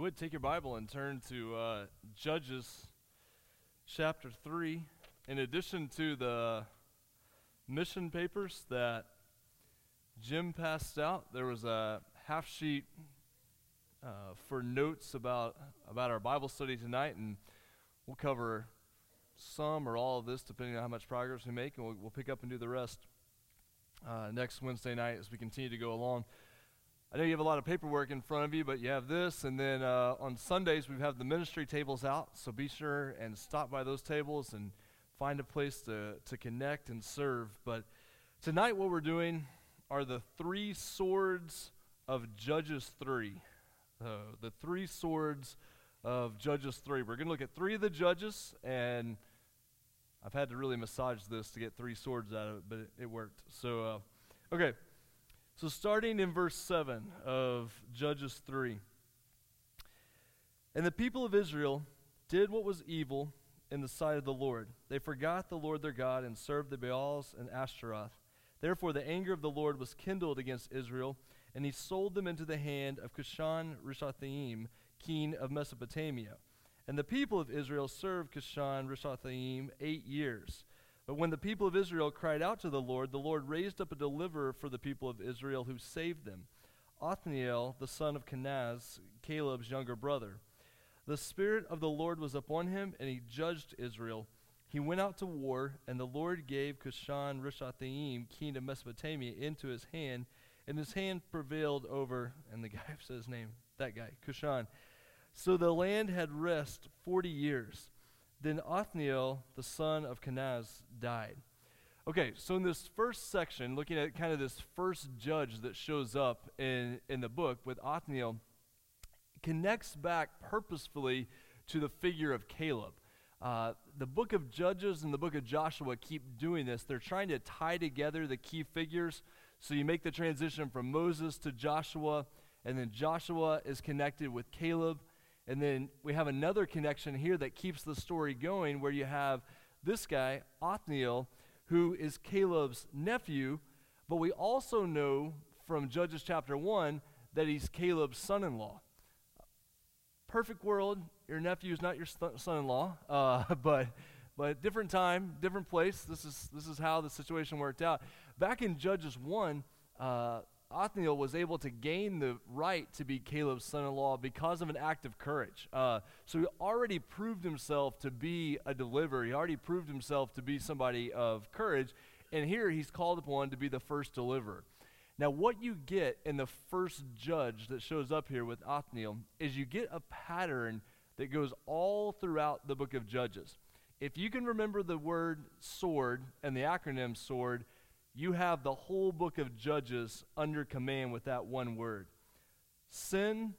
you would take your Bible and turn to uh, Judges chapter 3. In addition to the mission papers that Jim passed out, there was a half sheet uh, for notes about, about our Bible study tonight, and we'll cover some or all of this depending on how much progress we make, and we'll, we'll pick up and do the rest uh, next Wednesday night as we continue to go along. I know you have a lot of paperwork in front of you, but you have this, and then uh, on Sundays we have the ministry tables out. So be sure and stop by those tables and find a place to, to connect and serve. But tonight, what we're doing are the three swords of Judges 3. Uh, the three swords of Judges 3. We're going to look at three of the judges, and I've had to really massage this to get three swords out of it, but it, it worked. So, uh, okay. So, starting in verse 7 of Judges 3. And the people of Israel did what was evil in the sight of the Lord. They forgot the Lord their God and served the Baals and Ashtaroth. Therefore, the anger of the Lord was kindled against Israel, and he sold them into the hand of Cushan Rishathaim, king of Mesopotamia. And the people of Israel served Cushan Rishathaim eight years. But when the people of Israel cried out to the Lord, the Lord raised up a deliverer for the people of Israel who saved them Othniel, the son of Kenaz, Caleb's younger brother. The Spirit of the Lord was upon him, and he judged Israel. He went out to war, and the Lord gave Cushan Rishathaim, king of Mesopotamia, into his hand, and his hand prevailed over, and the guy says his name, that guy, Cushan. So the land had rest forty years. Then Othniel, the son of Kenaz, died. Okay, so in this first section, looking at kind of this first judge that shows up in, in the book with Othniel, connects back purposefully to the figure of Caleb. Uh, the book of Judges and the book of Joshua keep doing this. They're trying to tie together the key figures. So you make the transition from Moses to Joshua, and then Joshua is connected with Caleb. And then we have another connection here that keeps the story going where you have this guy, Othniel, who is Caleb's nephew, but we also know from Judges chapter 1 that he's Caleb's son in law. Perfect world, your nephew is not your son in law, uh, but, but different time, different place. This is, this is how the situation worked out. Back in Judges 1, uh, Othniel was able to gain the right to be Caleb's son in law because of an act of courage. Uh, so he already proved himself to be a deliverer, he already proved himself to be somebody of courage. And here he's called upon to be the first deliverer. Now, what you get in the first judge that shows up here with Othniel is you get a pattern that goes all throughout the book of Judges. If you can remember the word sword and the acronym sword, you have the whole book of Judges under command with that one word sin,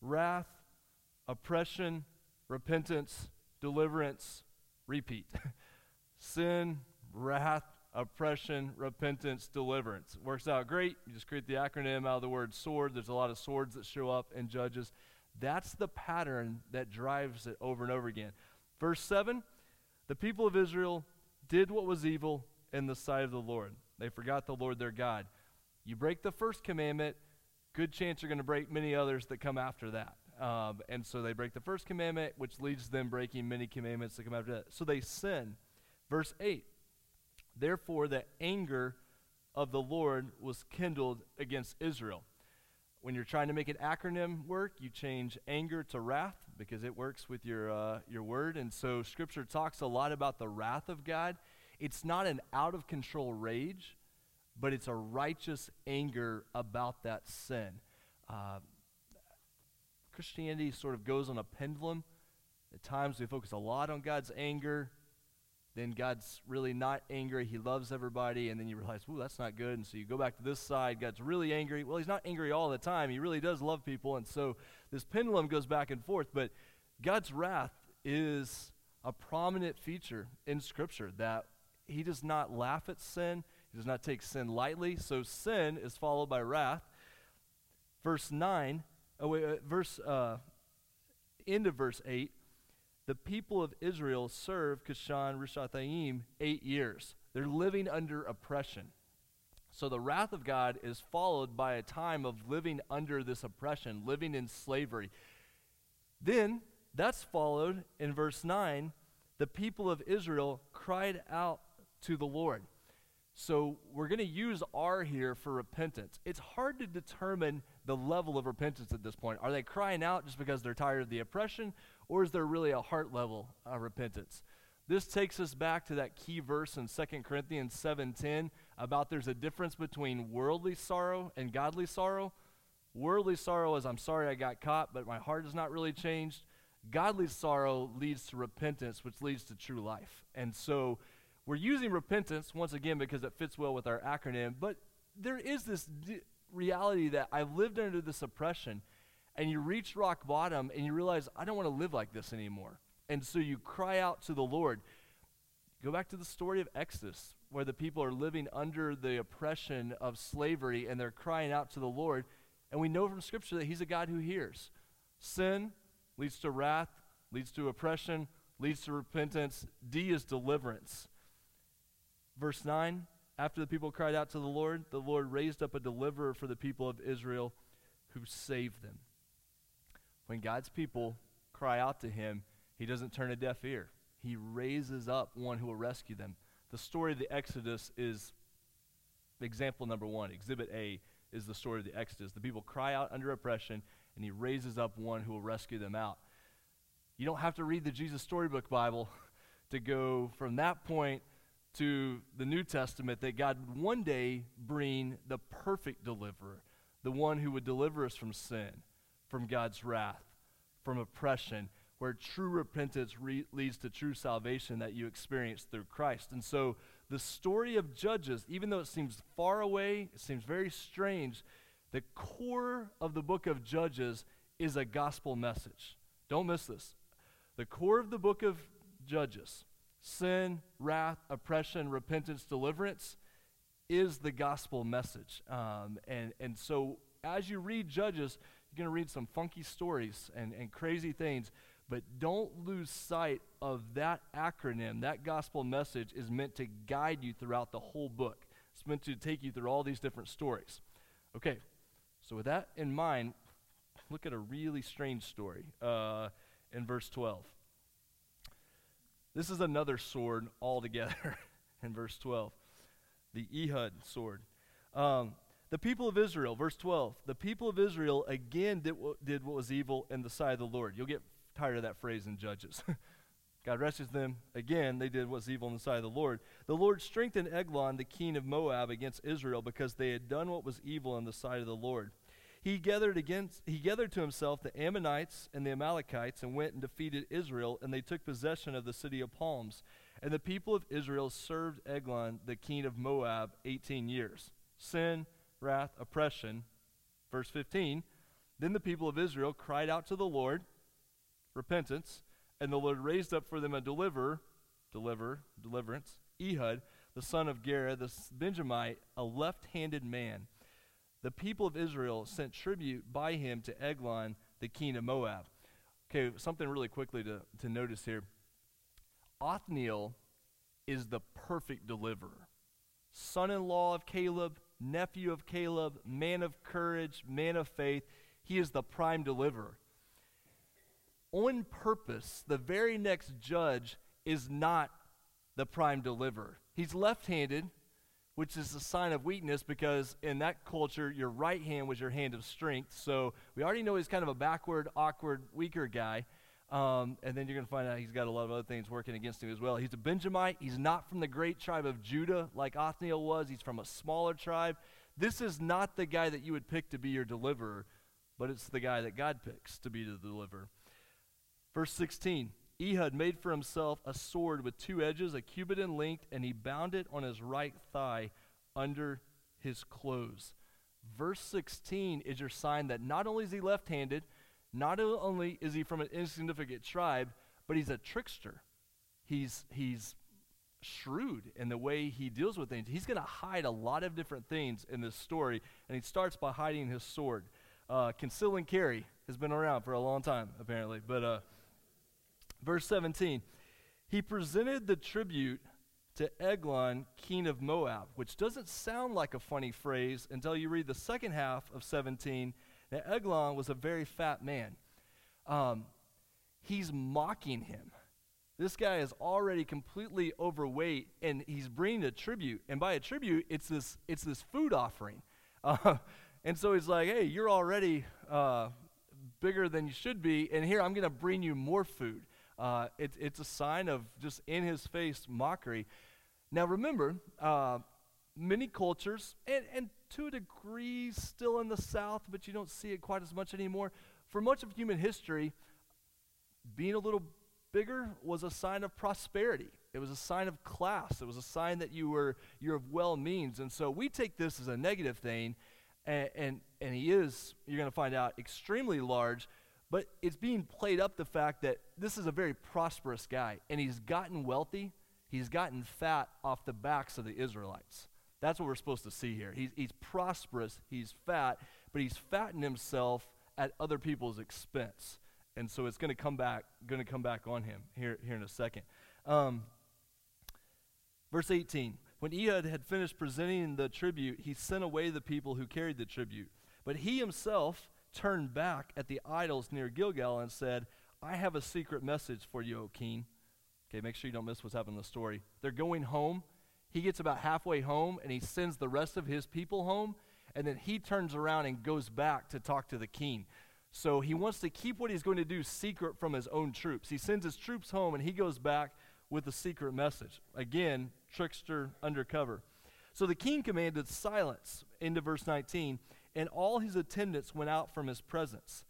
wrath, oppression, repentance, deliverance, repeat. sin, wrath, oppression, repentance, deliverance. Works out great. You just create the acronym out of the word sword. There's a lot of swords that show up in Judges. That's the pattern that drives it over and over again. Verse 7 The people of Israel did what was evil in the sight of the Lord. They forgot the Lord their God. You break the first commandment, good chance you're going to break many others that come after that. Um, and so they break the first commandment, which leads them breaking many commandments that come after that. So they sin. Verse 8 Therefore, the anger of the Lord was kindled against Israel. When you're trying to make an acronym work, you change anger to wrath because it works with your, uh, your word. And so Scripture talks a lot about the wrath of God. It's not an out of control rage, but it's a righteous anger about that sin. Uh, Christianity sort of goes on a pendulum. At times we focus a lot on God's anger. Then God's really not angry. He loves everybody. And then you realize, ooh, that's not good. And so you go back to this side. God's really angry. Well, he's not angry all the time. He really does love people. And so this pendulum goes back and forth. But God's wrath is a prominent feature in Scripture that he does not laugh at sin. He does not take sin lightly. So sin is followed by wrath. Verse 9, oh wait, uh, verse, uh, end of verse 8, the people of Israel served Cushan Rishathaim eight years. They're living under oppression. So the wrath of God is followed by a time of living under this oppression, living in slavery. Then that's followed in verse 9. The people of Israel cried out to the Lord. So we're going to use R here for repentance. It's hard to determine the level of repentance at this point. Are they crying out just because they're tired of the oppression, or is there really a heart level of repentance? This takes us back to that key verse in 2 Corinthians 7:10 about there's a difference between worldly sorrow and godly sorrow. Worldly sorrow is I'm sorry I got caught, but my heart has not really changed. Godly sorrow leads to repentance, which leads to true life. And so we're using repentance once again because it fits well with our acronym, but there is this d- reality that I've lived under this oppression, and you reach rock bottom and you realize, I don't want to live like this anymore. And so you cry out to the Lord. Go back to the story of Exodus, where the people are living under the oppression of slavery and they're crying out to the Lord. And we know from Scripture that He's a God who hears. Sin leads to wrath, leads to oppression, leads to repentance. D is deliverance. Verse 9 After the people cried out to the Lord, the Lord raised up a deliverer for the people of Israel who saved them. When God's people cry out to him, he doesn't turn a deaf ear. He raises up one who will rescue them. The story of the Exodus is example number one. Exhibit A is the story of the Exodus. The people cry out under oppression, and he raises up one who will rescue them out. You don't have to read the Jesus Storybook Bible to go from that point to the New Testament that God would one day bring the perfect deliverer, the one who would deliver us from sin, from God's wrath, from oppression, where true repentance re- leads to true salvation that you experience through Christ. And so the story of Judges, even though it seems far away, it seems very strange, the core of the book of Judges is a gospel message. Don't miss this. The core of the book of Judges sin, wrath, oppression, repentance, deliverance is the gospel message. Um, and, and so as you read Judges, you're going to read some funky stories and, and crazy things, but don't lose sight of that acronym. That gospel message is meant to guide you throughout the whole book, it's meant to take you through all these different stories. Okay, so with that in mind, look at a really strange story uh, in verse 12. This is another sword altogether in verse 12. The Ehud sword. Um, the people of Israel, verse 12, the people of Israel again did what, did what was evil in the sight of the Lord. You'll get tired of that phrase in Judges. God rescues them. Again, they did what was evil in the sight of the Lord. The Lord strengthened Eglon, the king of Moab, against Israel because they had done what was evil in the sight of the Lord. He gathered against he gathered to himself the Ammonites and the Amalekites and went and defeated Israel and they took possession of the city of palms. And the people of Israel served Eglon, the king of Moab, 18 years. Sin, wrath, oppression. Verse 15. Then the people of Israel cried out to the Lord, repentance, and the Lord raised up for them a deliverer, deliver, deliverance, Ehud, the son of Gera, the Benjamite, a left-handed man the people of Israel sent tribute by him to Eglon, the king of Moab. Okay, something really quickly to, to notice here. Othniel is the perfect deliverer. Son in law of Caleb, nephew of Caleb, man of courage, man of faith. He is the prime deliverer. On purpose, the very next judge is not the prime deliverer. He's left handed, which is a sign of weakness because in that culture, your right hand was your hand of strength. So we already know he's kind of a backward, awkward, weaker guy. Um, and then you're going to find out he's got a lot of other things working against him as well. He's a Benjamite. He's not from the great tribe of Judah like Othniel was. He's from a smaller tribe. This is not the guy that you would pick to be your deliverer, but it's the guy that God picks to be the deliverer. Verse 16 Ehud made for himself a sword with two edges, a cubit in length, and he bound it on his right thigh under his clothes. Verse 16 is your sign that not only is he left handed, not only is he from an insignificant tribe, but he's a trickster. He's, he's shrewd in the way he deals with things. He's going to hide a lot of different things in this story, and he starts by hiding his sword. Uh, conceal and carry has been around for a long time, apparently, but. Uh, Verse 17 He presented the tribute to Eglon, king of Moab, which doesn't sound like a funny phrase until you read the second half of 17. Now, Eglon was a very fat man. Um, he's mocking him. This guy is already completely overweight, and he's bringing a tribute. And by a tribute, it's this, it's this food offering. Uh, and so he's like, hey, you're already uh, bigger than you should be, and here I'm going to bring you more food. Uh, it, it's a sign of just in his face mockery. Now remember, uh, many cultures, and, and to a degree still in the South, but you don't see it quite as much anymore. For much of human history, being a little bigger was a sign of prosperity. It was a sign of class. It was a sign that you were you're of well means. And so we take this as a negative thing, and and, and he is, you're going to find out, extremely large. But it's being played up the fact that this is a very prosperous guy, and he's gotten wealthy, he's gotten fat off the backs of the Israelites. That's what we're supposed to see here. He's, he's prosperous, he's fat, but he's fattened himself at other people's expense. And so it's going to come back, going to come back on him here, here in a second. Um, verse 18. When Ehud had finished presenting the tribute, he sent away the people who carried the tribute. But he himself turned back at the idols near Gilgal and said, I have a secret message for you, O king. Okay, make sure you don't miss what's happening in the story. They're going home. He gets about halfway home and he sends the rest of his people home. And then he turns around and goes back to talk to the king. So he wants to keep what he's going to do secret from his own troops. He sends his troops home and he goes back with a secret message. Again, trickster undercover. So the king commanded silence into verse 19, and all his attendants went out from his presence.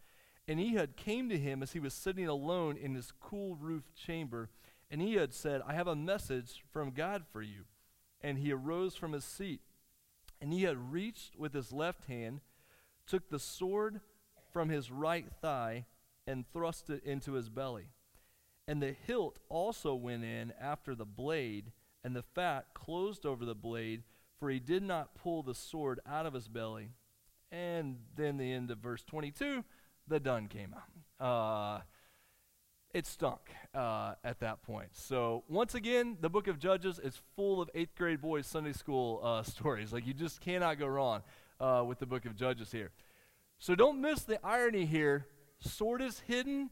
And Ehud came to him as he was sitting alone in his cool roofed chamber. And Ehud said, I have a message from God for you. And he arose from his seat. And Ehud reached with his left hand, took the sword from his right thigh and thrust it into his belly. And the hilt also went in after the blade, and the fat closed over the blade, for he did not pull the sword out of his belly. And then the end of verse 22, the dun came out. Uh, it stunk uh, at that point. So, once again, the book of Judges is full of eighth grade boys' Sunday school uh, stories. Like, you just cannot go wrong uh, with the book of Judges here. So don't miss the irony here. Sword is hidden,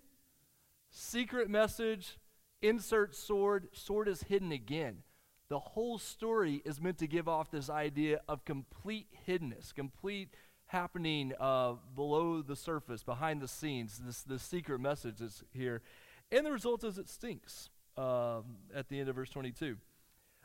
secret message, insert sword, sword is hidden again. The whole story is meant to give off this idea of complete hiddenness, complete happening uh, below the surface, behind the scenes. This, this secret message is here. And the result is it stinks um, at the end of verse 22.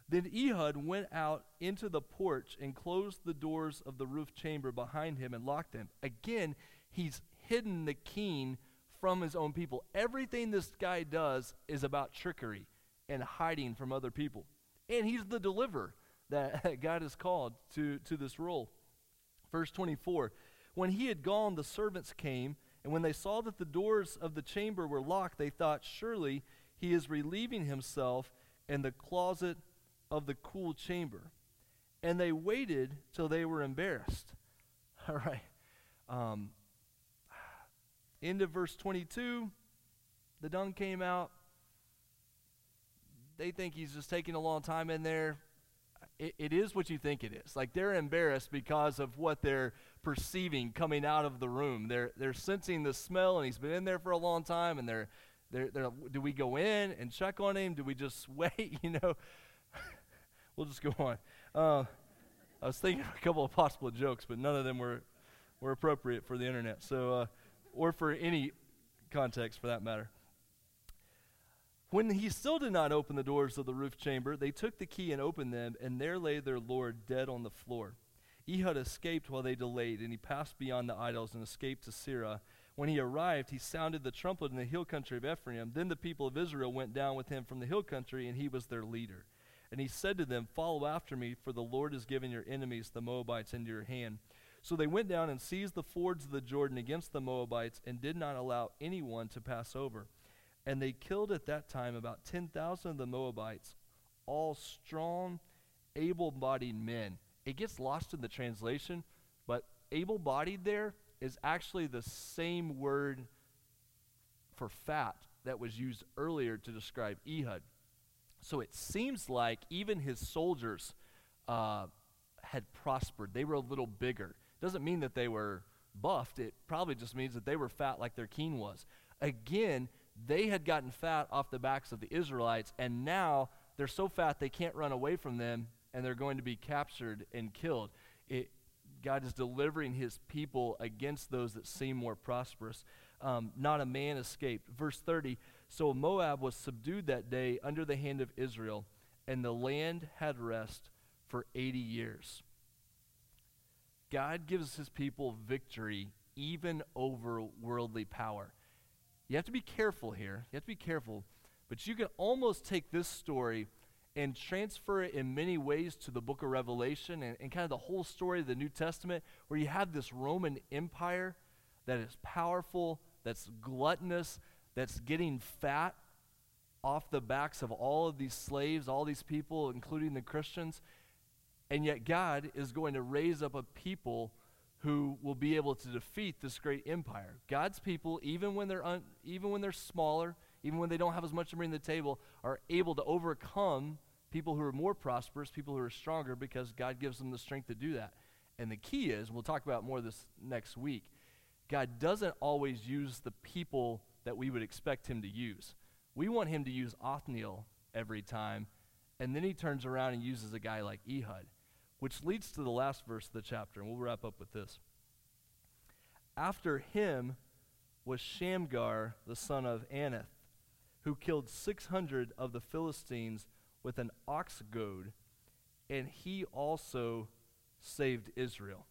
Then Ehud went out into the porch and closed the doors of the roof chamber behind him and locked them. Again, he's hidden the king from his own people. Everything this guy does is about trickery and hiding from other people. And he's the deliverer that God has called to, to this role. Verse 24 When he had gone, the servants came, and when they saw that the doors of the chamber were locked, they thought, Surely he is relieving himself in the closet of the cool chamber. And they waited till they were embarrassed. All right. Um, of verse 22, the dung came out. They think he's just taking a long time in there. It, it is what you think it is. Like they're embarrassed because of what they're perceiving coming out of the room. They're they're sensing the smell, and he's been in there for a long time. And they're they're, they're do we go in and check on him? Do we just wait? You know, we'll just go on. Uh, I was thinking of a couple of possible jokes, but none of them were, were appropriate for the internet, so uh, or for any context for that matter. When he still did not open the doors of the roof chamber, they took the key and opened them, and there lay their Lord dead on the floor. Ehud escaped while they delayed, and he passed beyond the idols and escaped to Seirah. When he arrived, he sounded the trumpet in the hill country of Ephraim. Then the people of Israel went down with him from the hill country, and he was their leader. And he said to them, Follow after me, for the Lord has given your enemies, the Moabites, into your hand. So they went down and seized the fords of the Jordan against the Moabites, and did not allow anyone to pass over. And they killed at that time about 10,000 of the Moabites, all strong, able bodied men. It gets lost in the translation, but able bodied there is actually the same word for fat that was used earlier to describe Ehud. So it seems like even his soldiers uh, had prospered. They were a little bigger. Doesn't mean that they were buffed. It probably just means that they were fat like their king was. Again, they had gotten fat off the backs of the Israelites, and now they're so fat they can't run away from them, and they're going to be captured and killed. It, God is delivering his people against those that seem more prosperous. Um, not a man escaped. Verse 30 So Moab was subdued that day under the hand of Israel, and the land had rest for 80 years. God gives his people victory even over worldly power. You have to be careful here. You have to be careful. But you can almost take this story and transfer it in many ways to the book of Revelation and, and kind of the whole story of the New Testament, where you have this Roman Empire that is powerful, that's gluttonous, that's getting fat off the backs of all of these slaves, all these people, including the Christians. And yet, God is going to raise up a people who will be able to defeat this great empire. God's people, even when they're, un, even when they're smaller, even when they don't have as much to bring to the table, are able to overcome people who are more prosperous, people who are stronger, because God gives them the strength to do that. And the key is, we'll talk about more this next week, God doesn't always use the people that we would expect him to use. We want him to use Othniel every time, and then he turns around and uses a guy like Ehud. Which leads to the last verse of the chapter, and we'll wrap up with this. After him was Shamgar, the son of Anath, who killed 600 of the Philistines with an ox goad, and he also saved Israel.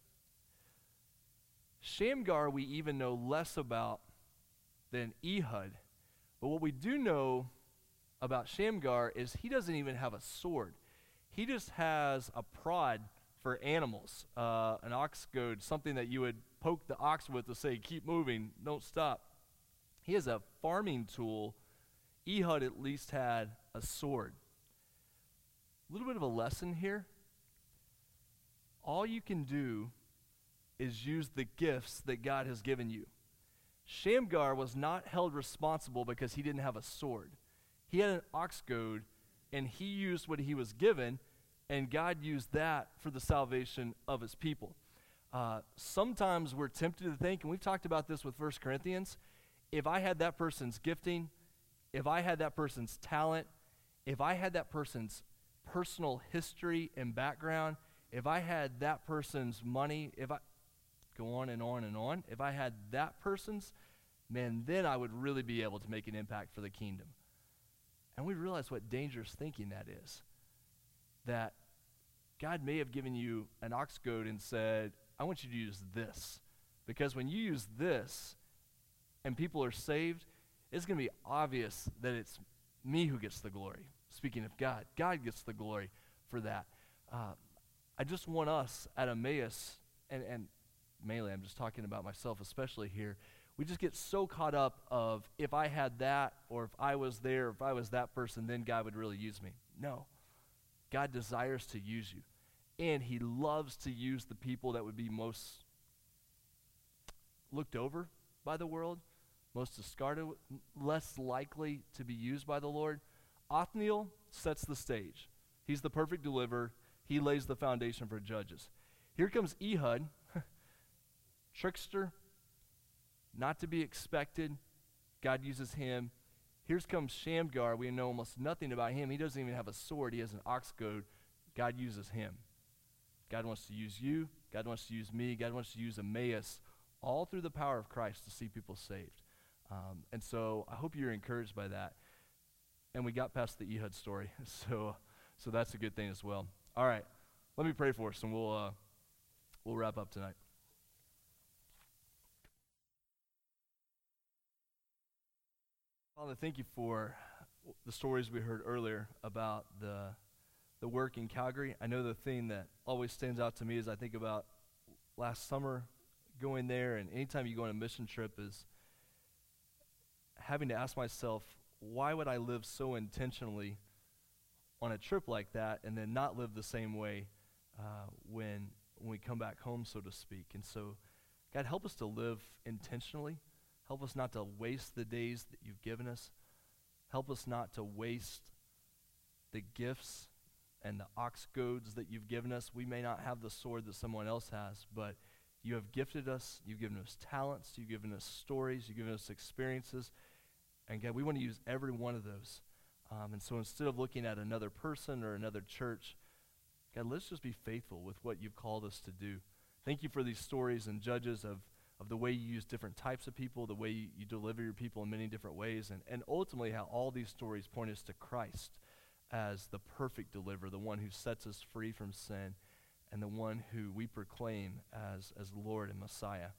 Shamgar, we even know less about than Ehud. But what we do know about Shamgar is he doesn't even have a sword. He just has a prod for animals, uh, an ox goad, something that you would poke the ox with to say, keep moving, don't stop. He has a farming tool. Ehud at least had a sword. A little bit of a lesson here. All you can do is use the gifts that God has given you. Shamgar was not held responsible because he didn't have a sword. He had an ox goad and he used what he was given, and God used that for the salvation of his people. Uh, sometimes we're tempted to think, and we've talked about this with First Corinthians, if I had that person's gifting, if I had that person's talent, if I had that person's personal history and background, if I had that person's money, if I go on and on and on, if I had that person's, man, then I would really be able to make an impact for the kingdom. And we realize what dangerous thinking that is. That God may have given you an ox goad and said, I want you to use this. Because when you use this and people are saved, it's going to be obvious that it's me who gets the glory. Speaking of God, God gets the glory for that. Uh, I just want us at Emmaus, and, and mainly I'm just talking about myself, especially here, we just get so caught up of if I had that or if I was there, if I was that person, then God would really use me. No. God desires to use you. And he loves to use the people that would be most looked over by the world, most discarded, less likely to be used by the Lord. Othniel sets the stage. He's the perfect deliverer. He lays the foundation for judges. Here comes Ehud, trickster, not to be expected. God uses him. Here's comes Shamgar. We know almost nothing about him. He doesn't even have a sword, he has an ox goad. God uses him. God wants to use you. God wants to use me. God wants to use Emmaus, all through the power of Christ to see people saved. Um, and so I hope you're encouraged by that. And we got past the Ehud story, so so that's a good thing as well. All right, let me pray for us, and we'll uh, we'll wrap up tonight. Father, thank you for the stories we heard earlier about the, the work in Calgary. I know the thing that always stands out to me as I think about last summer going there, and anytime you go on a mission trip, is having to ask myself, why would I live so intentionally on a trip like that and then not live the same way uh, when, when we come back home, so to speak? And so, God, help us to live intentionally Help us not to waste the days that you've given us. Help us not to waste the gifts and the ox goads that you've given us. We may not have the sword that someone else has, but you have gifted us. You've given us talents. You've given us stories. You've given us experiences. And God, we want to use every one of those. Um, and so instead of looking at another person or another church, God, let's just be faithful with what you've called us to do. Thank you for these stories and judges of, of the way you use different types of people, the way you, you deliver your people in many different ways, and, and ultimately how all these stories point us to Christ as the perfect deliverer, the one who sets us free from sin, and the one who we proclaim as, as Lord and Messiah.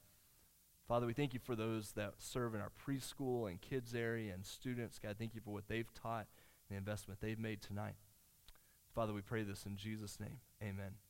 Father, we thank you for those that serve in our preschool and kids area and students. God, thank you for what they've taught and the investment they've made tonight. Father, we pray this in Jesus' name. Amen.